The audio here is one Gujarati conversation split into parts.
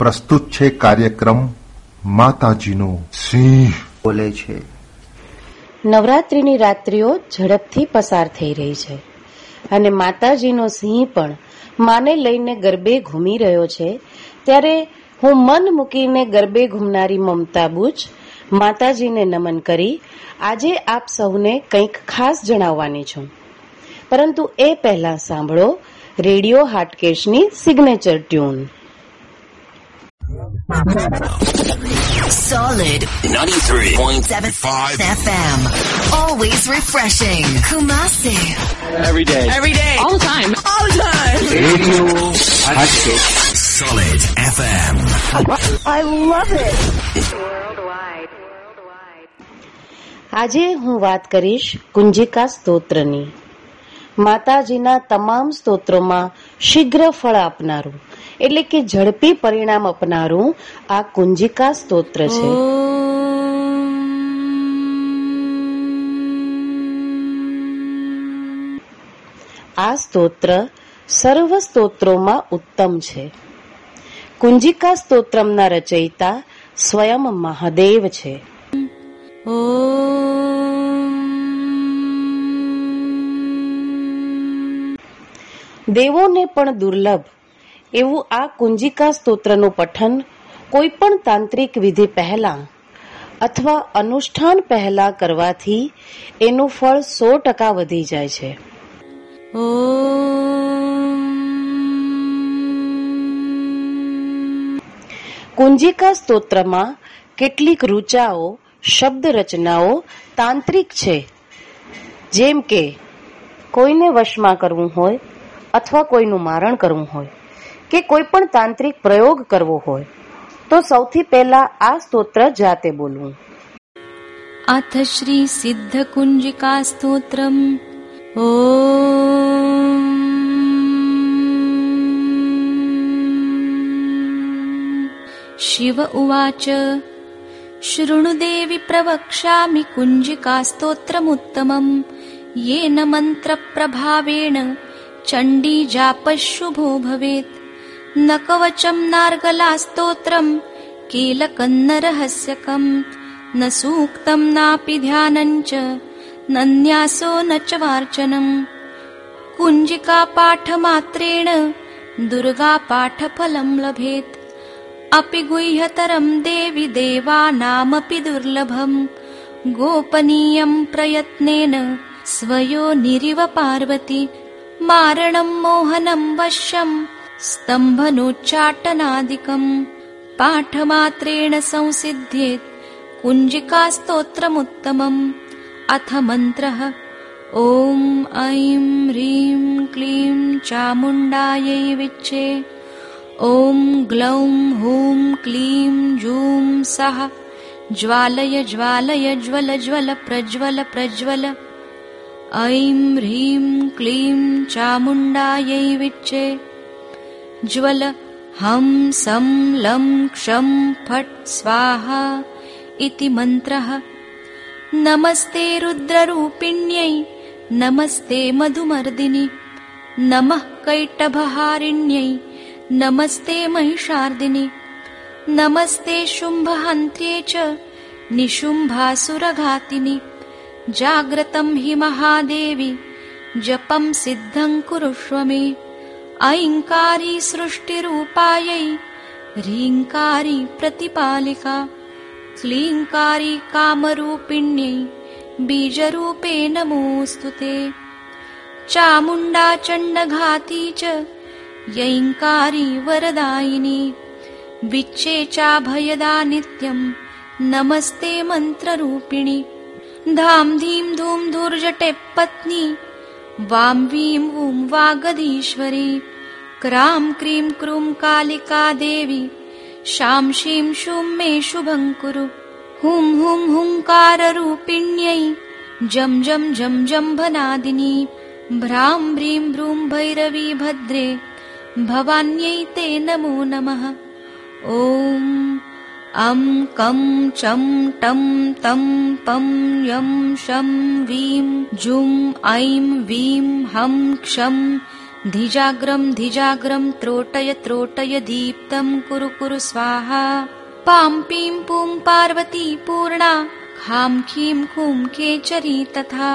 પ્રસ્તુત છે કાર્યક્રમ માતાજીનો સિંહ બોલે છે નવરાત્રીની રાત્રિઓ ઝડપથી પસાર થઈ રહી છે અને માતાજીનો સિંહ પણ માને લઈને ગરબે ઘૂમી રહ્યો છે ત્યારે હું મન મૂકીને ગરબે ઘૂમનારી મમતા બુચ માતાજીને નમન કરી આજે આપ સૌને કંઈક ખાસ જણાવવાની છું પરંતુ એ પહેલા સાંભળો રેડિયો હાટકેશની signature tune Solid 93.75 FM. Always refreshing. Kumasi. Every day. Every day. All the time. All the time. Radio Hatchet. Solid FM. I love it. Worldwide. Worldwide. આજે હું વાત કરીશ કુંજિકા સ્તોત્રની માતાજીના તમામ સ્તોત્રોમાં શીઘ્ર ફળ આપનારું એટલે કે ઝડપી પરિણામ આપનારું આ કુંજિકા સ્તોત્ર છે આ સ્તોત્ર સર્વ સ્તોત્રોમાં ઉત્તમ છે કુંજિકા સ્તોત્રમના રચયિતા સ્વયં મહાદેવ છે ઓ દેવોને પણ દુર્લભ એવું આ કુંજિકા સ્તોત્રનું પઠન કોઈ પણ તાંત્રિક વિધિ પહેલા અથવા અનુષ્ઠાન પહેલા કરવાથી એનું ફળ સો ટકા વધી જાય છે કુંજિકા સ્તોત્રમાં કેટલીક રૂચાઓ શબ્દ રચનાઓ તાંત્રિક છે જેમ કે કોઈને વશમાં કરવું હોય અથવા કોઈનું મારણ કરવું હોય કે કોઈ પણ તાંત્રિક પ્રયોગ કરવો હોય તો સૌથી પહેલા આ સ્તોત્ર જાતે બોલવું અથ શ્રી સિદ્ધ કુંજિકા સ્તોત્રમ ઓ શિવ ઉવાચ શृणुदेवि प्रवक्ष्यामि યેન મંત્ર પ્રભાવેણ चण्डीजापश्शुभो भवेत् न कवचम् नार्गलास्तोत्रम् केल रहस्यकम् न सूक्तम् नापि ध्यानञ्च नन्यासो न च वार्चनम् कुञ्जिकापाठमात्रेण दुर्गापाठफलम् लभेत् अपि गुह्यतरम् देवि देवानामपि दुर्लभम् गोपनीयम् प्रयत्नेन स्वयो निरिव पार्वती मारणम् मोहनम् वश्यम् स्तम्भनोच्चाटनादिकम् पाठमात्रेण संसिद्ध्येत् कुञ्जिकास्तोत्रमुत्तमम् अथ मन्त्रः ॐ ऐं ह्रीं क्लीं चामुण्डायै विच्छे ॐ ग्लौं हूं क्लीं जूं सः ज्वालय ज्वालय ज्वल ज्वल प्रज्वल प्रज्वल ऐं ह्रीं क्लीं चामुण्डायै विच्चे ज्वल हं सं लं क्षं फट् स्वाहा इति मन्त्रः नमस्ते रुद्ररूपिण्यै नमस्ते मधुमर्दिनि नमः कैटभहारिण्यै नमस्ते महिषार्दिनि नमस्ते शुम्भहन्त्र्ये च निशुम्भासुरघातिनि जाग्रतम् हि महादेवी जपं सिद्धं कुरुष्व मे ऐङ्कारी सृष्टिरूपायै ह्रीङ्कारी प्रतिपालिका क्लीङ्कारी कामरूपिण्यै बीजरूपे नमोऽस्तु ते चामुण्डाचण्डघाती च यैङ्कारी वरदायिनी विच्छेचाभयदा नित्यं नमस्ते मन्त्ररूपिणी धाम धीम धूम धूर्जटे पत्नी वां वीं वागदीश्वरी वागधीश्वरी क्रां क्रीं कालिका देवी शां श्रीं शुं मे शुभं कुरु हुं हुं रूपिण्यै जम जम जम जम भनादिनी भ्राम भ्रीं भ्रूं भैरवी भद्रे भवान्यै ते नमो नमः ॐ अं कं चं टं तं पं यं शं वीं जुं ऐं वीं हं क्षं धिजाग्रम् धिजाग्रम् त्रोटय त्रोटय दीप्तम् कुरु कुरु स्वाहा पां पीं पूं पार्वती पूर्णा खां खीं खूं खेचरी तथा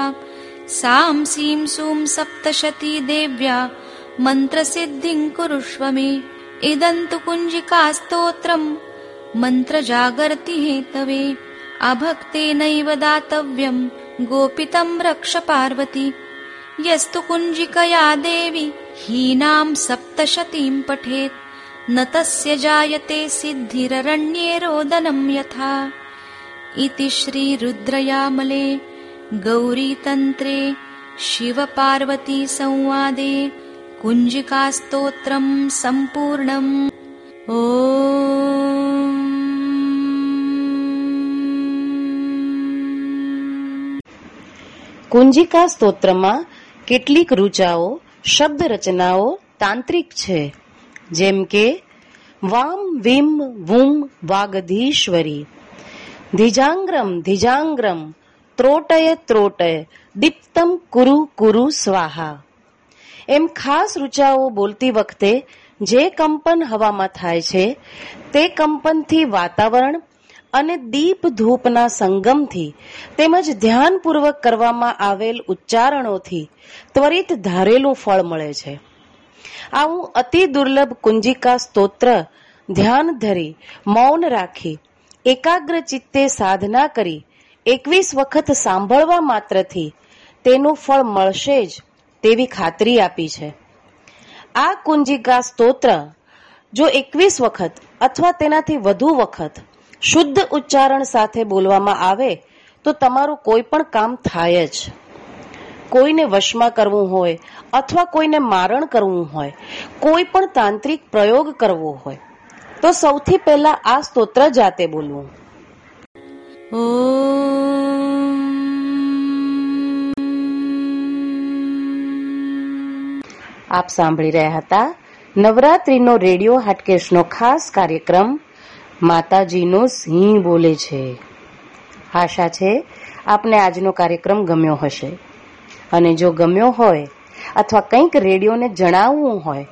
सां सीं सूं सप्तशती देव्या मन्त्रसिद्धिम् कुरुष्व मे इदन्तु कुञ्जिका स्तोत्रम् मन्त्रजागर्ति हेतवे अभक्तेनैव दातव्यम् गोपितम् रक्ष पार्वती यस्तु कुञ्जिकया देवि हीनाम् सप्तशतीम् पठेत् न तस्य जायते सिद्धिरण्ये रोदनम् यथा इति श्री रुद्रयामले गौरीतन्त्रे शिव पार्वती संवादे कुञ्जिकास्तोत्रम् सम्पूर्णम् કુંજિકા સ્તોત્રમાં કેટલીક રૂચાઓ શબ્દ રચનાઓ તાંત્રિક છે જેમ કે વામ વિમ વુમ વાગધીશ્વરી ધીજાંગ્રમ ધીજાંગ્રમ ત્રોટય ત્રોટય દીપ્તમ કુરુ કુરુ સ્વાહા એમ ખાસ રૂચાઓ બોલતી વખતે જે કંપન હવામાં થાય છે તે કંપનથી વાતાવરણ અને દીપ ધૂપના સંગમથી તેમજ ધ્યાનપૂર્વક કરવામાં આવેલ ઉચ્ચારણોથી ત્વરિત ધારેલું ફળ મળે છે આવું અતિ દુર્લભ કુંજિકા સ્તોત્ર ધ્યાન ધરી મૌન રાખી એકાગ્ર ચિત્તે સાધના કરી એકવીસ વખત સાંભળવા માત્રથી તેનું ફળ મળશે જ તેવી ખાતરી આપી છે આ કુંજિકા સ્તોત્ર જો એકવીસ વખત અથવા તેનાથી વધુ વખત શુદ્ધ ઉચ્ચારણ સાથે બોલવામાં આવે તો તમારું કોઈ પણ કામ થાય જ કોઈને વશમાં કરવું હોય અથવા કોઈને મારણ કરવું હોય કોઈ પણ તાંત્રિક પ્રયોગ કરવો હોય તો સૌથી પહેલા આ સ્તોત્ર જાતે બોલવું આપ સાંભળી રહ્યા હતા નવરાત્રિનો રેડિયો હાટકેશનો ખાસ કાર્યક્રમ માતાજીનો સિંહ બોલે છે આશા છે આપને આજનો કાર્યક્રમ ગમ્યો હશે અને જો ગમ્યો હોય અથવા કંઈક રેડિયોને જણાવવું હોય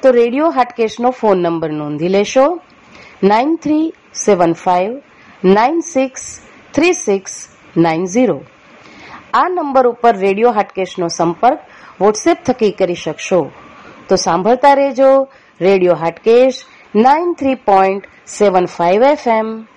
તો રેડિયો હાટકેશનો ફોન નંબર નોંધી લેશો nine three seven five nine six three six nine zero આ નંબર ઉપર રેડિયો હાટકેશનો સંપર્ક વોટ્સએપ થકી કરી શકશો તો સાંભળતા રહેજો રેડિયો હાટકેશ 93.75 FM.